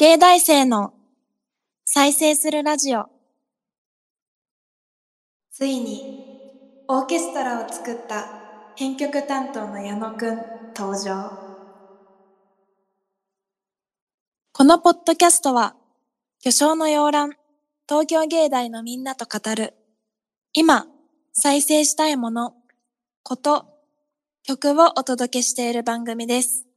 芸大生の再生するラジオ。ついにオーケストラを作った編曲担当の矢野くん登場。このポッドキャストは巨匠の洋蘭、東京芸大のみんなと語る、今再生したいもの、こと、曲をお届けしている番組です。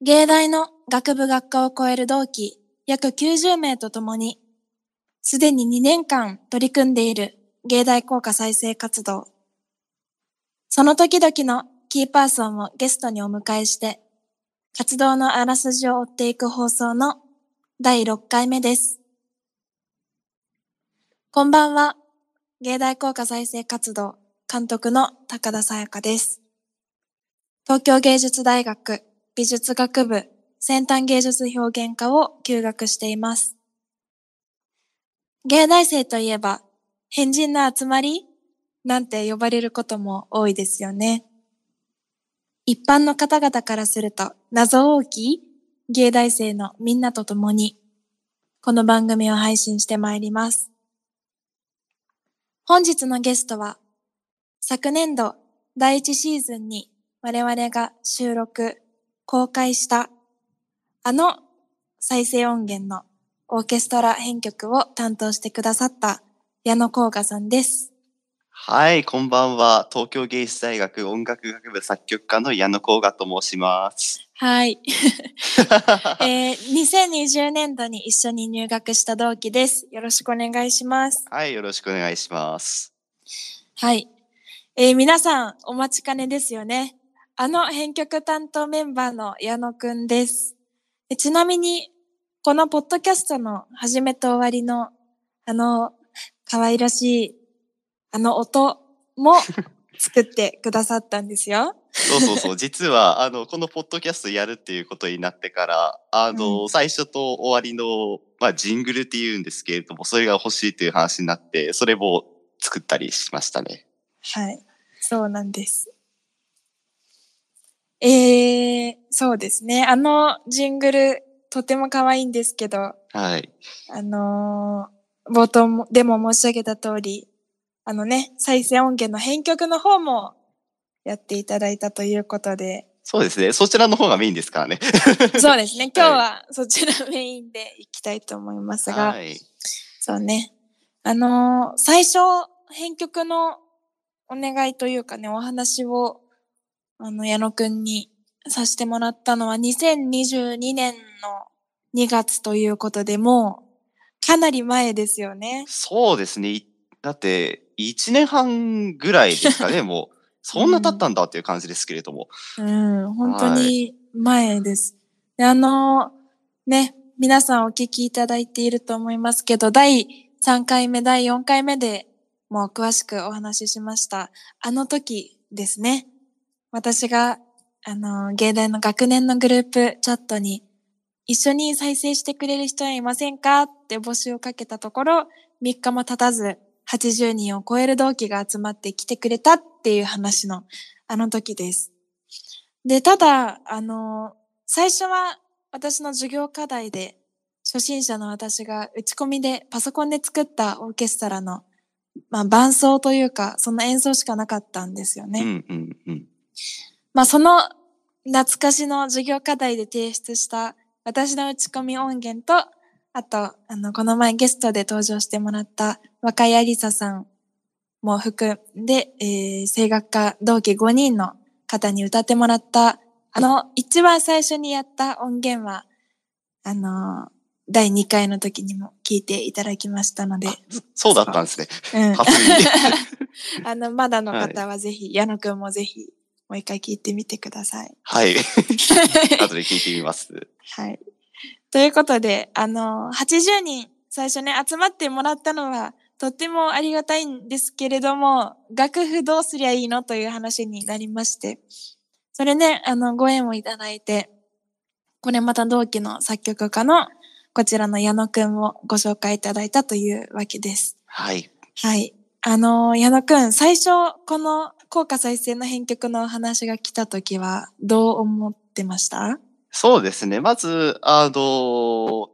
芸大の学部学科を超える同期約90名と共に、すでに2年間取り組んでいる芸大効果再生活動。その時々のキーパーソンをゲストにお迎えして、活動のあらすじを追っていく放送の第6回目です。こんばんは。芸大効果再生活動監督の高田沙耶香です。東京芸術大学美術学部先端芸術表現科を休学しています。芸大生といえば、変人の集まりなんて呼ばれることも多いですよね。一般の方々からすると謎大き芸大生のみんなと共に、この番組を配信してまいります。本日のゲストは、昨年度第一シーズンに我々が収録、公開したあの再生音源のオーケストラ編曲を担当してくださった矢野幸賀さんです。はい、こんばんは。東京芸術大学音楽学部作曲家の矢野幸賀と申します。はい。えー、2020年度に一緒に入学した同期です。よろしくお願いします。はい、よろしくお願いします。はい。えー、皆さんお待ちかねですよね。あの編曲担当メンバーの矢野くんです。えちなみに、このポッドキャストの始めと終わりの、あの、可愛らしい、あの音も 作ってくださったんですよ。そうそうそう。実は、あの、このポッドキャストやるっていうことになってから、あの、うん最初と終わりの、まあ、ジングルって言うんですけれども、それが欲しいという話になって、それも作ったりしましたね。はい。そうなんです。えー、そうですね。あのジングル、とても可愛いんですけど、はい。あのー冒頭もでも申し上げた通り、あのね、再生音源の編曲の方もやっていただいたということで、そうですね。そちらの方がメインですからね。そうですね。今日はそちらメインでいきたいと思いますが、はい。そうね。あのー最初、編曲のお願いというかね、お話を、あの、矢野くんにさせてもらったのは2022年の2月ということで、もう、かなり前ですよね。そうですね。いだって、1年半ぐらいですかね、もう。そんな経ったんだっていう感じですけれども。うん、本当に前です。で、あの、ね、皆さんお聞きいただいていると思いますけど、第3回目、第4回目でもう詳しくお話ししました。あの時ですね。私が、あの、芸大の学年のグループチャットに、一緒に再生してくれる人はいませんか？って募集をかけたところ、3日も経たず、80人を超える同期が集まって来てくれたっていう話のあの時です。で、ただ、あの、最初は私の授業課題で、初心者の私が打ち込みでパソコンで作ったオーケストラの、まあ伴奏というか、その演奏しかなかったんですよね。うんうんうん。まあその懐かしの授業課題で提出した私の打ち込み音源と、あと、あの、この前ゲストで登場してもらった若井ありささんも含んで、えー、声楽科同期5人の方に歌ってもらった、あの、一番最初にやった音源は、あの、第2回の時にも聞いていただきましたので、そうだったんですね。うん。あの、まだの方はぜひ、矢野くんもぜひ、もう一回聞いてみてください。はい。後で聞いてみます。はい。ということで、あの、80人最初ね、集まってもらったのは、とってもありがたいんですけれども、楽譜どうすりゃいいのという話になりまして、それね、あの、ご縁をいただいて、これまた同期の作曲家のこちらの矢野くんをご紹介いただいたというわけです。はい。はい。あの、矢野くん、最初、この効果再生の編曲のお話が来た時は、どう思ってました？そうですね。まず、あの、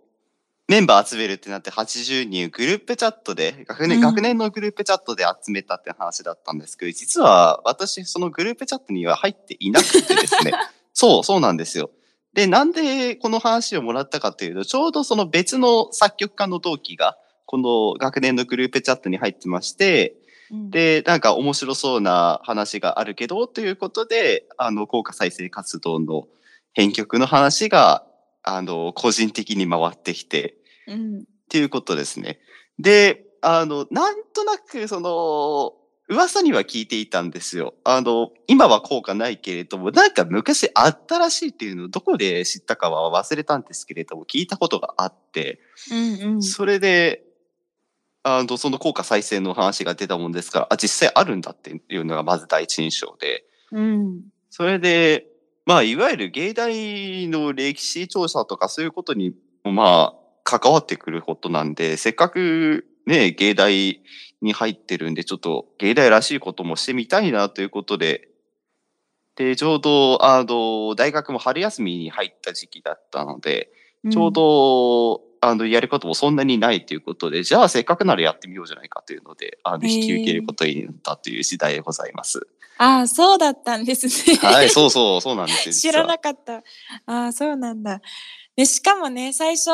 メンバー集めるってなって80人グループチャットで、学年、うん学年のグループチャットで集めたって話だったんですけど、実は私、そのグループチャットには入っていなくてですね。そう、そうなんですよ。で、なんでこの話をもらったかというと、ちょうどその別の作曲家の同期が、この学年のグループチャットに入ってまして、うん、で、なんか面白そうな話があるけど、ということで、あの、効果再生活動の編曲の話が、あの、個人的に回ってきて、うん。っていうことですね。で、あの、なんとなく、その、噂には聞いていたんですよ。あの、今は効果ないけれども、なんか昔あったらしいっていうのをどこで知ったかは忘れたんですけれども、聞いたことがあって、うんうん。それで、あの、その効果再生の話が出たもんですから、あ、実際あるんだっていうのがまず第一印象で、うん。それで、まあ、いわゆる芸大の歴史調査とかそういうことにも、まあ、関わってくることなんで、せっかくね、芸大に入ってるんで、ちょっと芸大らしいこともしてみたいなということで、で、ちょうど、あの、大学も春休みに入った時期だったので、ちょうど、あの、やることもそんなにないということで、じゃあせっかくならやってみようじゃないかというので、あの、引き受けることになったという時代でございます。ああ、そうだったんですね。はい、そうそう、そうなんですよ。知らなかった。ああ、そうなんだ。で、しかもね、最初、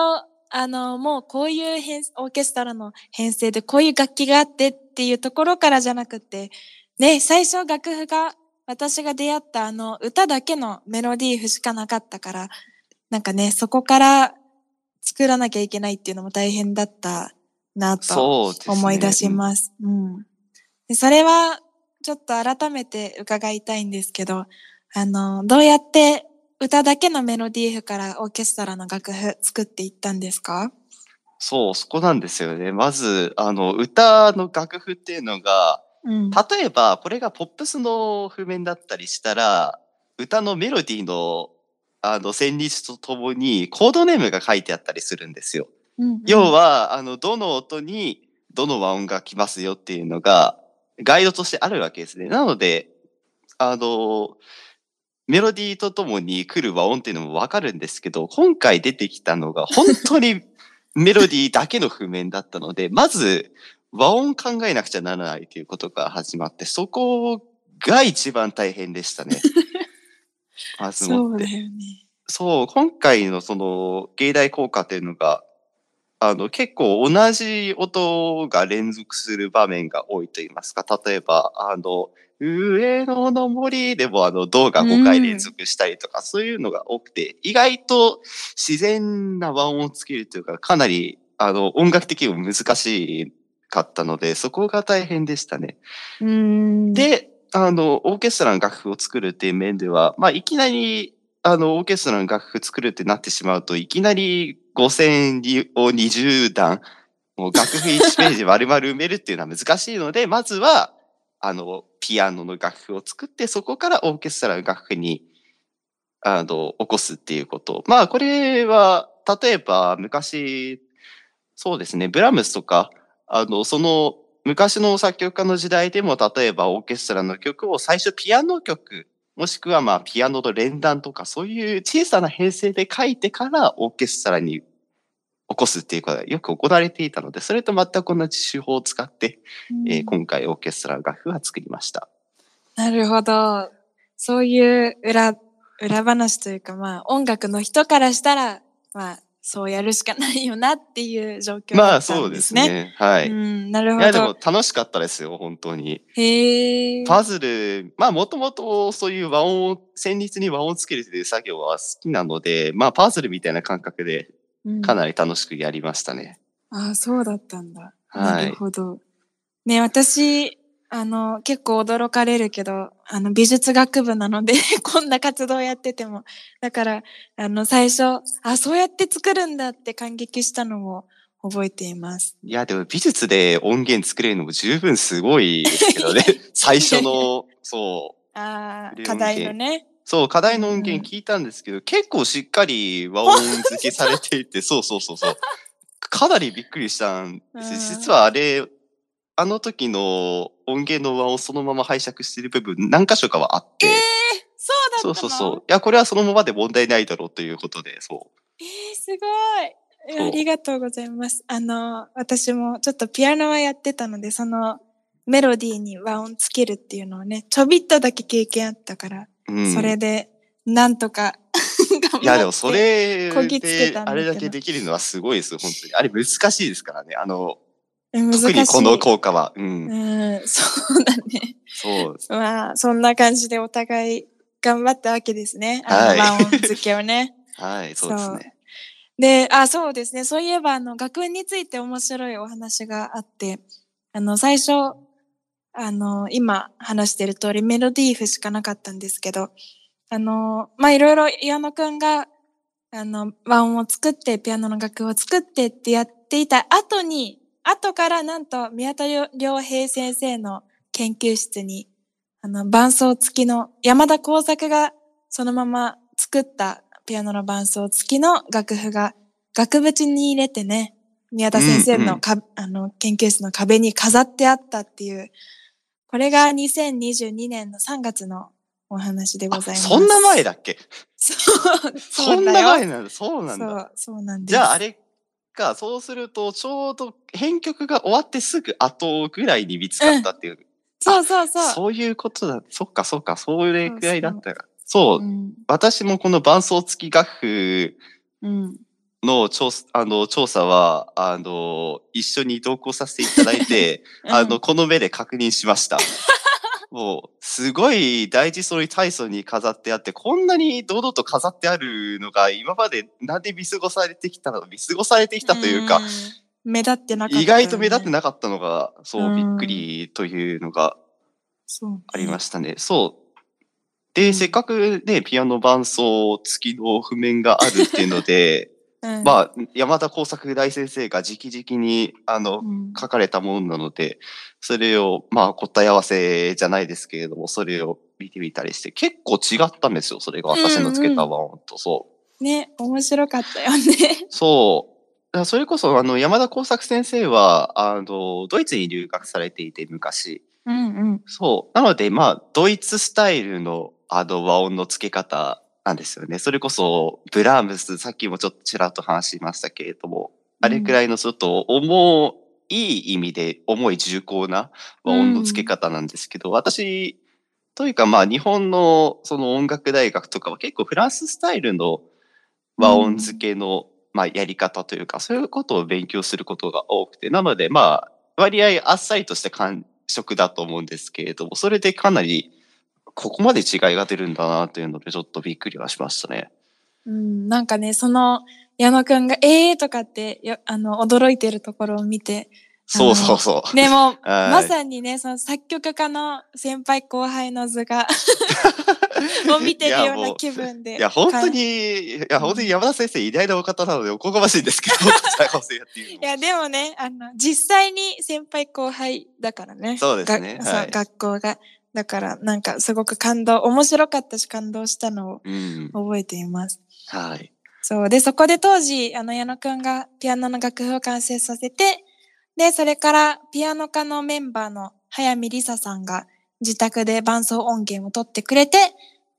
あの、もうこういう編オーケストラの編成でこういう楽器があってっていうところからじゃなくて、ね、最初楽譜が、私が出会ったあの歌だけのメロディー譜しかなかったから、なんかね、そこから作らなきゃいけないっていうのも大変だったなと。思い出します。うん。でそれは、ちょっと改めて伺いたいんですけど、あの、どうやって歌だけのメロディー譜からオーケストラの楽譜作っていったんですか？そう、そこなんですよね。まず、あの、歌の楽譜っていうのが、うん。例えば、これがポップスの譜面だったりしたら、歌のメロディーの、あの、旋律とともにコードネームが書いてあったりするんですよ。うん要、は、あの、どの音にどの和音が来ますよっていうのが、ガイドとしてあるわけですね。なので、あの、メロディーとともに来る和音っていうのもわかるんですけど、今回出てきたのが本当に メロディーだけの譜面だったので、まず和音考えなくちゃならないということが始まって、そこが一番大変でしたね。まずそうもってだよね。そう、今回のその芸大効果っていうのが、あの結構同じ音が連続する場面が多いと言いますか、例えば、あの、上野の森でもあの、銅が5回連続したりとか、そういうのが多くて、意外と自然な和音をつけるというか、かなり、あの、音楽的にも難しかったので、そこが大変でしたね。うーん。、で、あの、オーケストラの楽譜を作るっていう面では、まあ、いきなり、あの、オーケストラの楽譜作るってなってしまうと、いきなり5000を20段、もう楽譜1ページ丸々埋めるっていうのは難しいので、まずは、あの、ピアノの楽譜を作って、そこからオーケストラの楽譜に、あの、起こすっていうこと。まあ、これは、例えば、昔、そうですね、ブラムスとか、あの、その、昔の作曲家の時代でも、例えばオーケストラの曲を最初ピアノ曲、もしくはまあピアノの連弾とか、そういう小さな編成で書いてからオーケストラに起こすっていうことがよく行われていたので、それと全く同じ手法を使って、えー今回オーケストラの楽譜は作りました。なるほど。そういう裏、裏話というか、まあ、音楽の人からしたら、まあ、そうやるしかないよなっていう状況まあだったそうですんですね。ね。はい。いうん、なるほや、でもど。楽しかったですよ、本当に。へえ。パズル、まあもともとそういう和音を、旋律に和音をつけるという作業は好きなので、まあパズルみたいな感覚でうんかなり楽しくやりましたね。ああ、そうだったんだ。はいなるほど。ね、私、あの、結構驚かれるけど、あの、美術学部なので、こんな活動やってても。だから、あの、最初、あ、そうやって作るんだって感激したのを覚えています。いや、でも美術で音源作れるのも十分すごいですけどね。最初の、そう。ああ、で課題のね。そう、課題の音源聞いたんですけど、結構しっかり和音付けされていて、そうそうそうそう。かなりびっくりしたんです。うん実はあれ、あの時の音源の和をそのまま拝借している部分何箇所かはあって、ええそそうだったの？そうそうそう。いや、これはそのままで問題ないだろうということで、そう。えー、すごい。ありがとうございます。あの、私もちょっとピアノはやってたので、そのメロディーに和音つけるっていうのをね、ちょびっとだけ経験あったから、うん、それで、なんとか頑張って。いや、でもそれで、あれだけできるのはすごいです、本当に。あれ難しいですからね。あの。特にこの効果は。うん。うん、そうだね。そう。まあ、そんな感じでお互い頑張ったわけですね。あはいの和音付けをね。はい、そうですね。で、あ、そうですね。そういえば、あの、学園について面白いお話があって、あの、最初、あの、今話してる通りメロディーフしかなかったんですけど、あの、まあ、いろいろ岩野くんが、あの、和音を作って、ピアノの楽譜を作ってってやっていた後に、後からなんと宮田良平先生の研究室に、あの、伴奏付きの山田耕作がそのまま作ったピアノの伴奏付きの楽譜が額縁に入れてね、宮田先生のか、あの、研究室の壁に飾ってあったっていう、これが2022年の3月のお話でごあざいます。そんな前だっけ？そう、そんだなよ。前なんだ。そうなんだ。そう、そうなんです。じゃああれか、そうすると、ちょうど編曲が終わってすぐ後ぐらいに見つかったっていう。そうそうそう。そういうことだ。そっかそっか、それくらいだったら。そう、うん。私もこの伴奏付き楽譜うん。の調査あの調査は、あの、一緒に同行させていただいて、あの、この目で確認しました。もう、すごい大事そうに大層に飾ってあって、こんなに堂々と飾ってあるのが、今までなんで見過ごされてきたの見過ごされてきたというか、ん、目立ってなかった、意外と目立ってなかったのが、そうう、んびっくりというのがありましたね。そう。で、うんせっかくね、ピアノ伴奏付きの譜面があるっていうので、うん、まあ、山田耕作大先生が直々に、あの、うん書かれたものなので、それを、まあ、答え合わせじゃないですけれども、それを見てみたりして、結構違ったんですよ、それが。私のつけた和音と、そう。ね、面白かったよね。そう。それこそ、あの、山田耕作先生は、あの、ドイツに留学されていて、昔。うんうん。そう。なので、まあ、ドイツスタイルの、あの、和音の付け方なんですよね。それこそ、ブラームス、さっきもちょっとちらっと話しましたけれども、あれくらいのちょっと重い意味で、重い重厚な和音の付け方なんですけど、私、というかまあ、日本のその音楽大学とかは結構フランススタイルの和音付けの、まあ、やり方というか、そういうことを勉強することが多くて、なのでまあ、割合あっさりとした感触だと思うんですけれども、それでかなり、ここまで違いが出るんだなというので、ちょっとびっくりはしましたね。うん、なんかね、その、矢野くんが、えーとかってよ、あの、驚いてるところを見て、そうそうそう。でも、はいまさにね、その作曲家の先輩後輩の図が、を見てるような気分で。いや、本当かに、いや、本当に山田先生偉大なお方なのでおこがましいんですけど、いや、でもね、あの、実際に先輩後輩だからね。そうですねはい学校が。だから、なんか、すごく感動、面白かったし感動したのをうん。覚えています。はい。そう。で、そこで当時、あの、矢野くんがピアノの楽譜を完成させて、で、それから、ピアノ科のメンバーの早見梨沙さんが自宅で伴奏音源を取ってくれて、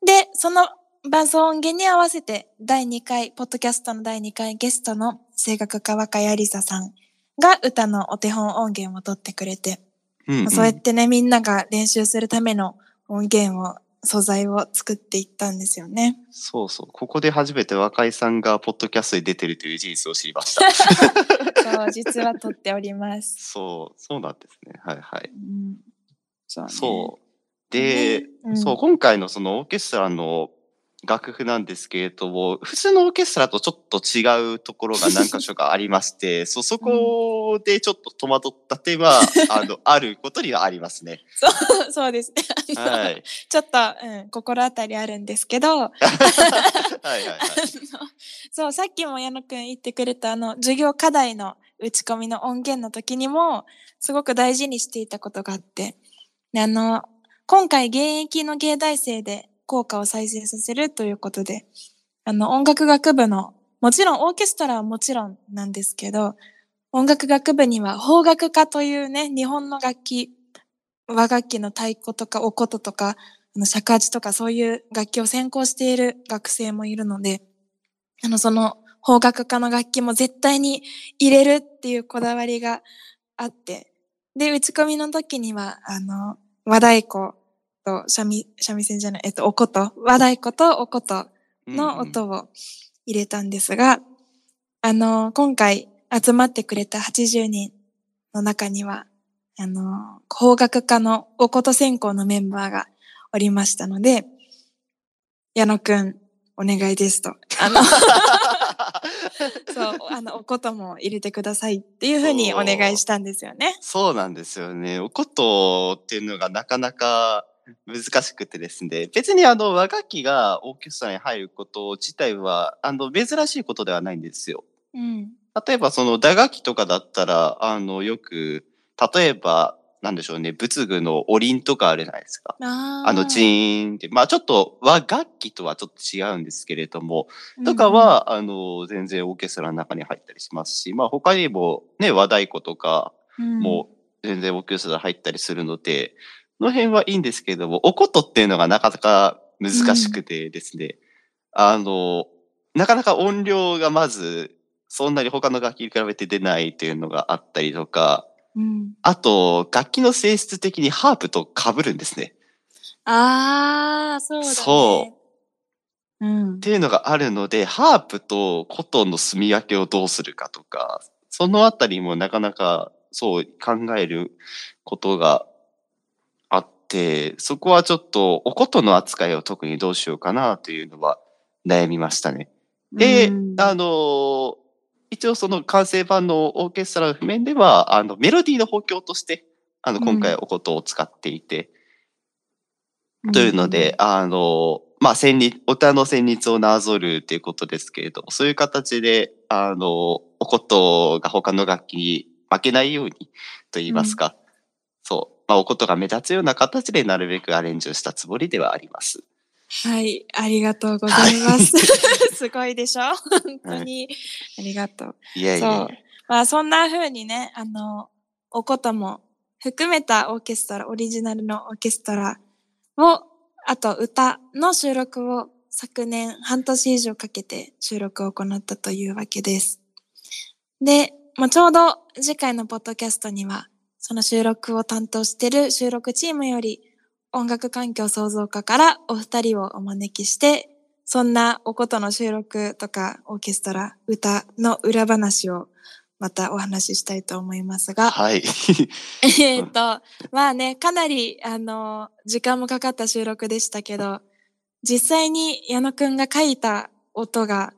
で、その伴奏音源に合わせて、第2回、ポッドキャストの第2回ゲストの声楽家若谷りささんが歌のお手本音源を取ってくれて、うんうんそうやってね、みんなが練習するための音源を、素材を作っていったんですよね。そうそう。ここで初めて若井さんがポッドキャストに出てるという事実を知りました。そう、実は撮っております。そう、そうなんですね。はいはい。うん、そう、ね。そう。で、ねうんそう、今回のそのオーケストラの楽譜なんですけれども、普通のオーケストラとちょっと違うところが 何箇所かありまして、そ、そこでちょっと戸惑った点は、あの、あることにはありますね。そう、そうですね。はい。ちょっと、うん、心当たりあるんですけど、あはいはいはい。のそう、さっきも矢野くん言ってくれた、あの、授業課題の打ち込みの音源の時にも、すごく大事にしていたことがあって、であの、今回現役の芸大生で効果を再生させるということで、あの、音楽学部の、もちろんオーケストラはもちろんなんですけど、音楽学部には邦楽科というね、日本の楽器、和楽器の太鼓とかお琴とか、あの尺八とかそういう楽器を専攻している学生もいるので、あの、その邦楽科の楽器も絶対に入れるっていうこだわりがあって、で、打ち込みの時には、あの、和太鼓と三味、三味線じゃない、えっと、おこと、和太鼓とおことの音を入れたんですが、うんうん、あの、今回集まってくれた80人の中には、あの、邦楽科のおこと専攻のメンバーがおりましたので、矢野くん、お願いですと。あの そう、あの、おことも入れてくださいっていうふうにお願いしたんですよね。そうなんですよね。おことっていうのがなかなか難しくてですね、別にあの和楽器がオーケストラに入ること自体はあの珍しいことではないんですよ。うん、例えばその打楽器とかだったら、あのよく、例えばなんでしょうね、仏具のおりんとかあるじゃないですか。あの、チーンって。まあちょっと和楽器とはちょっと違うんですけれども、とかは、あの、全然オーケストラの中に入ったりしますし、まあ他にもね、和太鼓とかも全然オーケストラ入ったりするので、その辺はいいんですけれども、おことっていうのがなかなか難しくてですね、あの、なかなか音量がまず、そんなに他の楽器に比べて出ないっていうのがあったりとか、うん、あと、楽器の性質的にハープと被るんですね。ああ、そうだね。そう。うん。っていうのがあるので、ハープとコトンの住み分けをどうするかとか、そのあたりもなかなかそう考えることがそこはちょっとおことの扱いを特にどうしようかなというのは悩みましたね。で、あの、一応その完成版のオーケストラの譜面では、あの、メロディーの補強として、あの、今回おことを使っていて、うん、というので、あの、まあ、旋律、お歌の旋律をなぞるっていうことですけれども、そういう形で、あの、おことが他の楽器に負けないようにと言いますか、うん、そう、まあ、おことが目立つような形でなるべくアレンジをしたつもりではあります。はい、ありがとうございます。はい、すごいでしょ？本当に、はい、ありがとう。いやいやそう。まあそんな風にね、あの、おことも含めたオーケストラ、オリジナルのオーケストラを、あと歌の収録を昨年半年以上かけて収録を行ったというわけです。で、まあ、ちょうど次回のポッドキャストには、その収録を担当している収録チームより音楽環境創造課からお二人をお招きして、そんなおことの収録とかオーケストラ、歌の裏話をまたお話ししたいと思いますが。はい。えっと、まあね、かなり、あの、時間もかかった収録でしたけど、実際に矢野くんが書いた音が、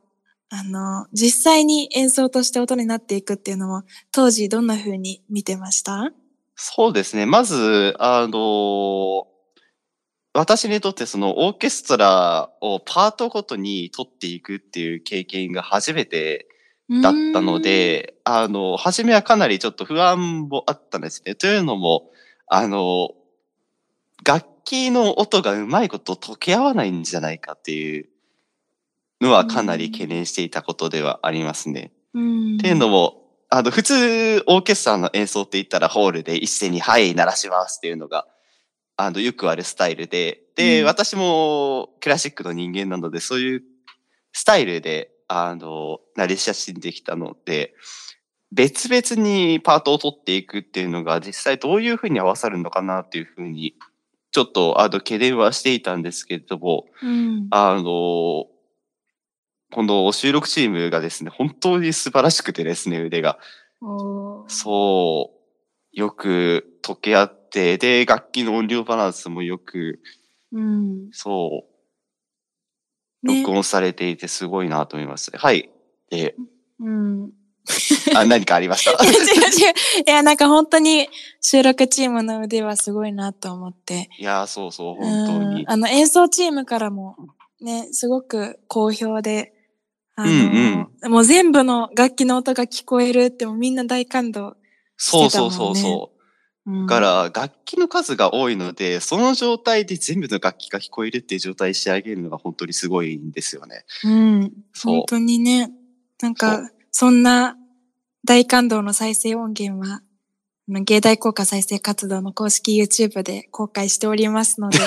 あの、実際に演奏として音になっていくっていうのも、当時どんな風に見てました？そうですね。まず、あの、私にとってそのオーケストラをパートごとに取っていくっていう経験が初めてだったので、あの、初めはかなりちょっと不安もあったんですね。というのも、あの、楽器の音がうまいこと溶け合わないんじゃないかっていうのはかなり懸念していたことではありますね。っていうのも、あの、普通オーケストラの演奏って言ったらホールで一斉に、はい、鳴らしますっていうのがあの、よくあるスタイルで、で、うん、私もクラシックの人間なので、そういうスタイルで、あの、慣れ親しんできたので、別々にパートを取っていくっていうのが実際どういうふうに合わさるのかなっていうふうに、ちょっと、あの、懸念はしていたんですけれども、うん、あの、この収録チームがですね、本当に素晴らしくてですね、腕が。そう、よく溶け合って、で、楽器の音量バランスもよく、うん、そう、録音されていてすごいなと思います。はい。で、うん。あ、何かありました？違う違う。いや、なんか本当に収録チームの腕はすごいなと思って。いや、そうそう、本当に。あの、演奏チームからもね、すごく好評で、あの、うんうん、もう全部の楽器の音が聞こえるってもみんな大感動そうそうそうそう。だから、楽器の数が多いので、その状態で全部の楽器が聞こえるっていう状態に仕上げるのが本当にすごいんですよね。うん。本当にね。なんか、そんな大感動の再生音源は、芸大効果再生活動の公式 YouTube で公開しておりますので、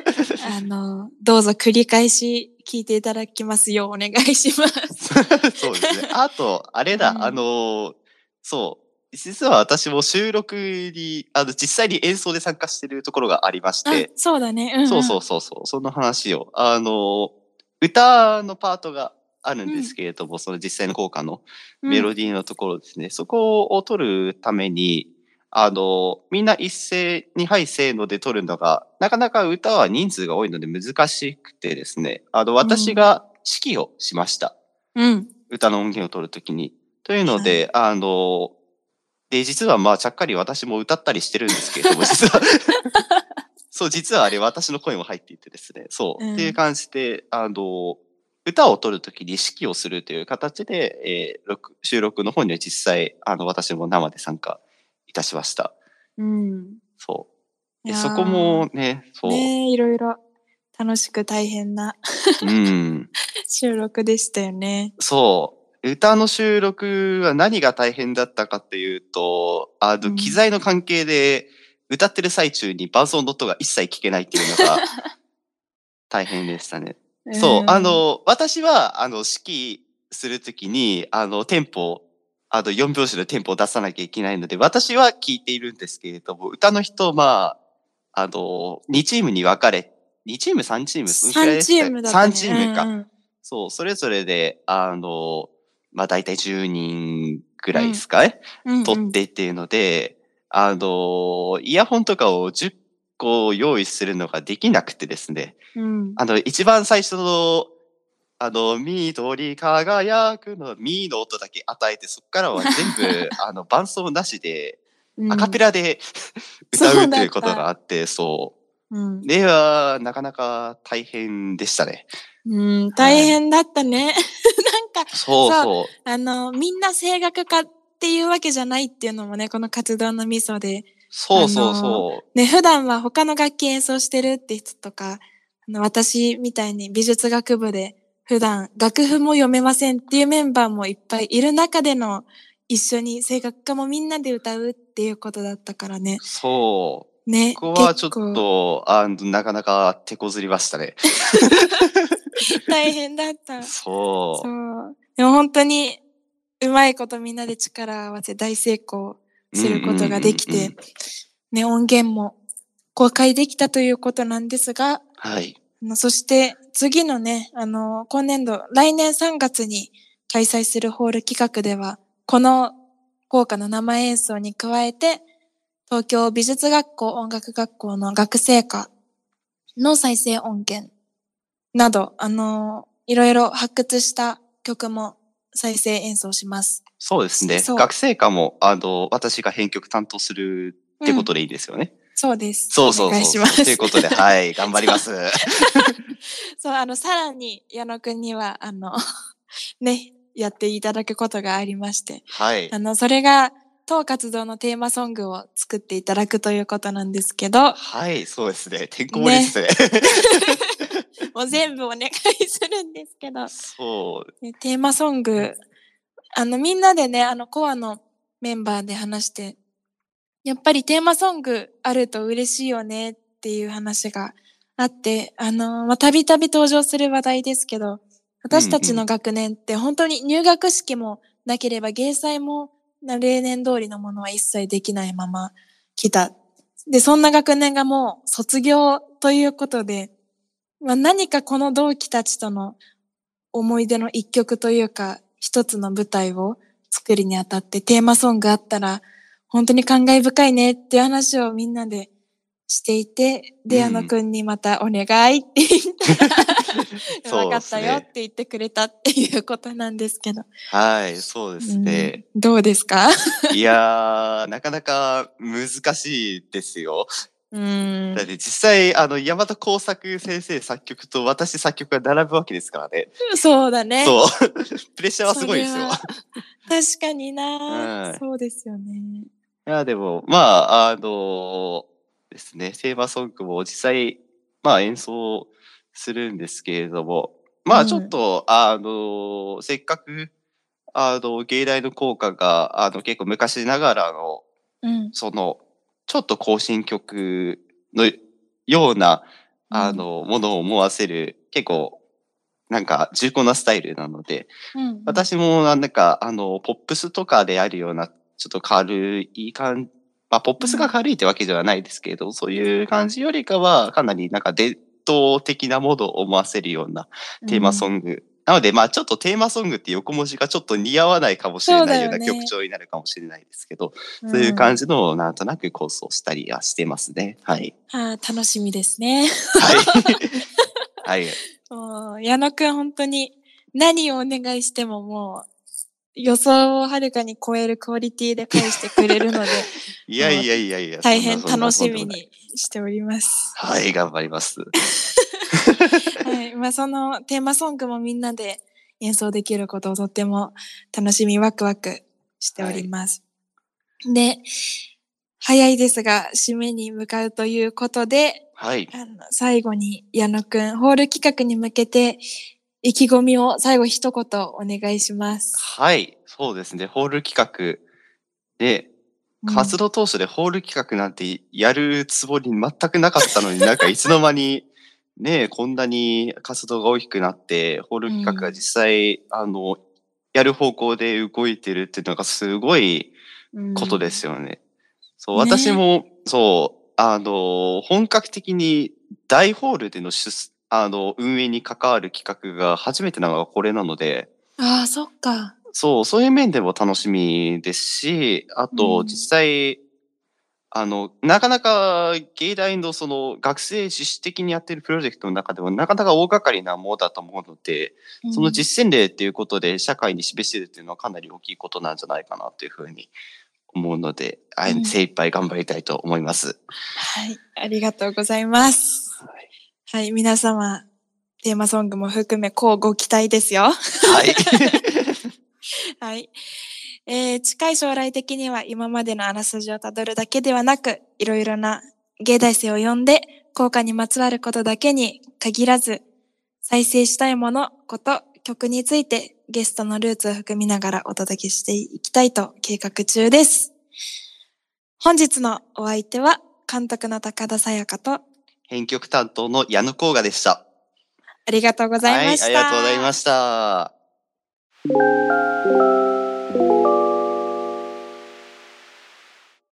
の、どうぞ繰り返し聞いていただきますようお願いします。そうですね。あと、あれだ、うんあのーそう。実は私も収録に、あの、実際に演奏で参加してるところがありましあて、、そうだね。うんうんそうそうそうそう、その話を、あのー歌のパートがあるんですけれども、その実際の効果のメロディーのところですね、そこを取るために、あの、みんな一斉に、はい、せーので取るのが、なかなか歌は人数が多いので難しくてですね、あの、私が指揮をしました。うん。歌の音源を取るときに。というので、あの、で、実はまあ、ちゃっかり私も歌ったりしてるんですけれども、実は。そう、実はあれ、私の声も入っていてですね、そう、うんっていう感じで、あの、歌を取るときに指揮をするという形で、えー録収録の方には実際、あの、私も生で参加いたしました。うん。そう。そこもね、そう、ねいろいろ楽しく大変なうん。収録でしたよね。そう。歌の収録は何が大変だったかっていうと、あの、うん機材の関係で、歌ってる最中に伴奏の音が一切聞けないっていうのが 大変でしたね。そう、んあ、の、私は、あの、指揮するときに、あの、テンポ、あの、4拍子のテンポを出さなきゃいけないので、私は聞いているんですけれども、歌の人、まあ、あの、2チームに分かれ、2チーム、3チーム、そのくらい3でしたチームだね。3チームか。うんうんそう、それぞれで、あの、まあ、大体10人ぐらいですかね、うんうん取ってっていうので、あの、イヤホンとかを10個用意するのができなくてですね、うん。あの、一番最初の、あの、緑輝くの、ミの音だけ与えて、そこからは全部、あの、伴奏なしで、うんアカペラで 歌うっていうことがあって、そう。うん。では、なかなか大変でしたね。うん、大変だったね。なんか、そそうそう。あの、みんな声楽家っていうわけじゃないっていうのもね、この活動のミソで。そうそうそう。ね、普段は他の楽器演奏してるって人とか、あの私みたいに美術学部で普段楽譜も読めませんっていうメンバーもいっぱいいる中での一緒に声楽家もみんなで歌うっていうことだったからね。そう。ね。ここはちょっと、あの、なかなか手こずりましたね。大変だった。そ。そうう。でも本当にうまいことみんなで力を合わせ大成功することができて、ね、音源も公開できたということなんですが、はい。そして次のね、あの、今年度、来年3月に開催するホール企画では、この効果の生演奏に加えて、東京美術学校音楽学校の学生歌の再生音源など、あの、いろいろ発掘した曲も再生演奏します。そうですね。学生歌も、あの、私が編曲担当するってことでいいですよね。そうです。そうそうお願いそう。します。ということで、はい、頑張ります。そう、あの、さらに矢野くんには、あの、ね、やっていただくことがありまして、はいあ。の、それが、当活動のテーマソングを作っていただくということなんですけど、はい、そうですね。てんこ盛りですね。もう全部お願いするんですけど、そう。ねテーマソング、あの、みんなでね、あの、コアのメンバーで話して、やっぱりテーマソングあると嬉しいよねっていう話があって、あの、ま、たびたび登場する話題ですけど、私たちの学年って本当に入学式もなければ芸祭も例年通りのものは一切できないまま来た。で、そんな学年がもう卒業ということで、まあ、何かこの同期たちとの思い出の一曲というか、一つの舞台を作るにあたってテーマソングあったら、本当に感慨深いねっていう話をみんなでしていて、で、うん矢野くんにまたお願いって言ったら、そう分かったよって言ってくれたっていうことなんですけど。はい、そうですね。うんどうですか？いやー、なかなか難しいですよ。うんだって実際、あの、山田耕作先生作曲と私作曲が並ぶわけですからね。そうだね。そう。プレッシャーはすごいですよ。確かにな、はいそうですよね。いや、でも、まあ、あのですね、テーマソングも実際、まあ演奏するんですけれども、まうんあちょっと、あのせっかく、あの、芸大の効果が、あの、結構昔ながらの、うん。その、ちょっと更新曲のようなあの、ものを思わせる、結構、なんか重厚なスタイルなので、うん。うん、私もなんか、あの、ポップスとかであるような、ちょっと軽い感まあ、ポップスが軽いってわけではないですけれど、そういう感じよりかは、かなりなんか伝統的なものを思わせるようなテーマソング。うん、なので、まあ、ちょっとテーマソングって横文字がちょっと似合わないかもしれないような曲調になるかもしれないですけど、そう,、そういう感じのなんとなく構想したりはしてますね。はい。あ楽しみですね。はい。はい。もう、矢野くん本当に何をお願いしてももう、予想をはるかに超えるクオリティで返してくれるので、いやいやいやいや、大変楽しみにしております。はい、頑張ります。はい、まあそのテーマソングもみんなで演奏できることをとっても楽しみ、ワクワクしております。はい、で、早いですが、締めに向かうということで、はい。あの最後に矢野くん、ホール企画に向けて意気込みを最後一言お願いします。はい、そうですね。ホール企画で、活動当初でホール企画なんてやるつもり全くなかったのに なんかいつの間にね、こんなに活動が大きくなって、ホール企画が実際、うん、あの、やる方向で動いてるっていうのがすごいことですよね。うん、そう、私も、そう、あの、本格的に大ホールでの出あの、運営に関わる企画が初めてなのがこれなので。ああ、そっか。そう、そういう面でも楽しみですし、あと、実際、うん、あの、なかなか芸大のその学生自主的にやってるプロジェクトの中でもなかなか大掛かりなものだと思うので、うん、その実践例っていうことで社会に示してるっていうのはかなり大きいことなんじゃないかなというふうに思うので、うん、精一杯頑張りたいと思います。はい、ありがとうございます。はいはい、皆様、テーマソングも含め、こうご期待ですよ。はい。はい。えー、近い将来的には今までのあらすじをたどるだけではなく、いろいろな芸大生を呼んで、効果にまつわることだけに限らず、再生したいもの、こと、曲についてゲストのルーツを含みながらお届けしていきたいと計画中です。本日のお相手は、監督の高田沙耶香と、編曲担当の矢野甲賀でした。ありがとうございました。はい、ありがとうございました。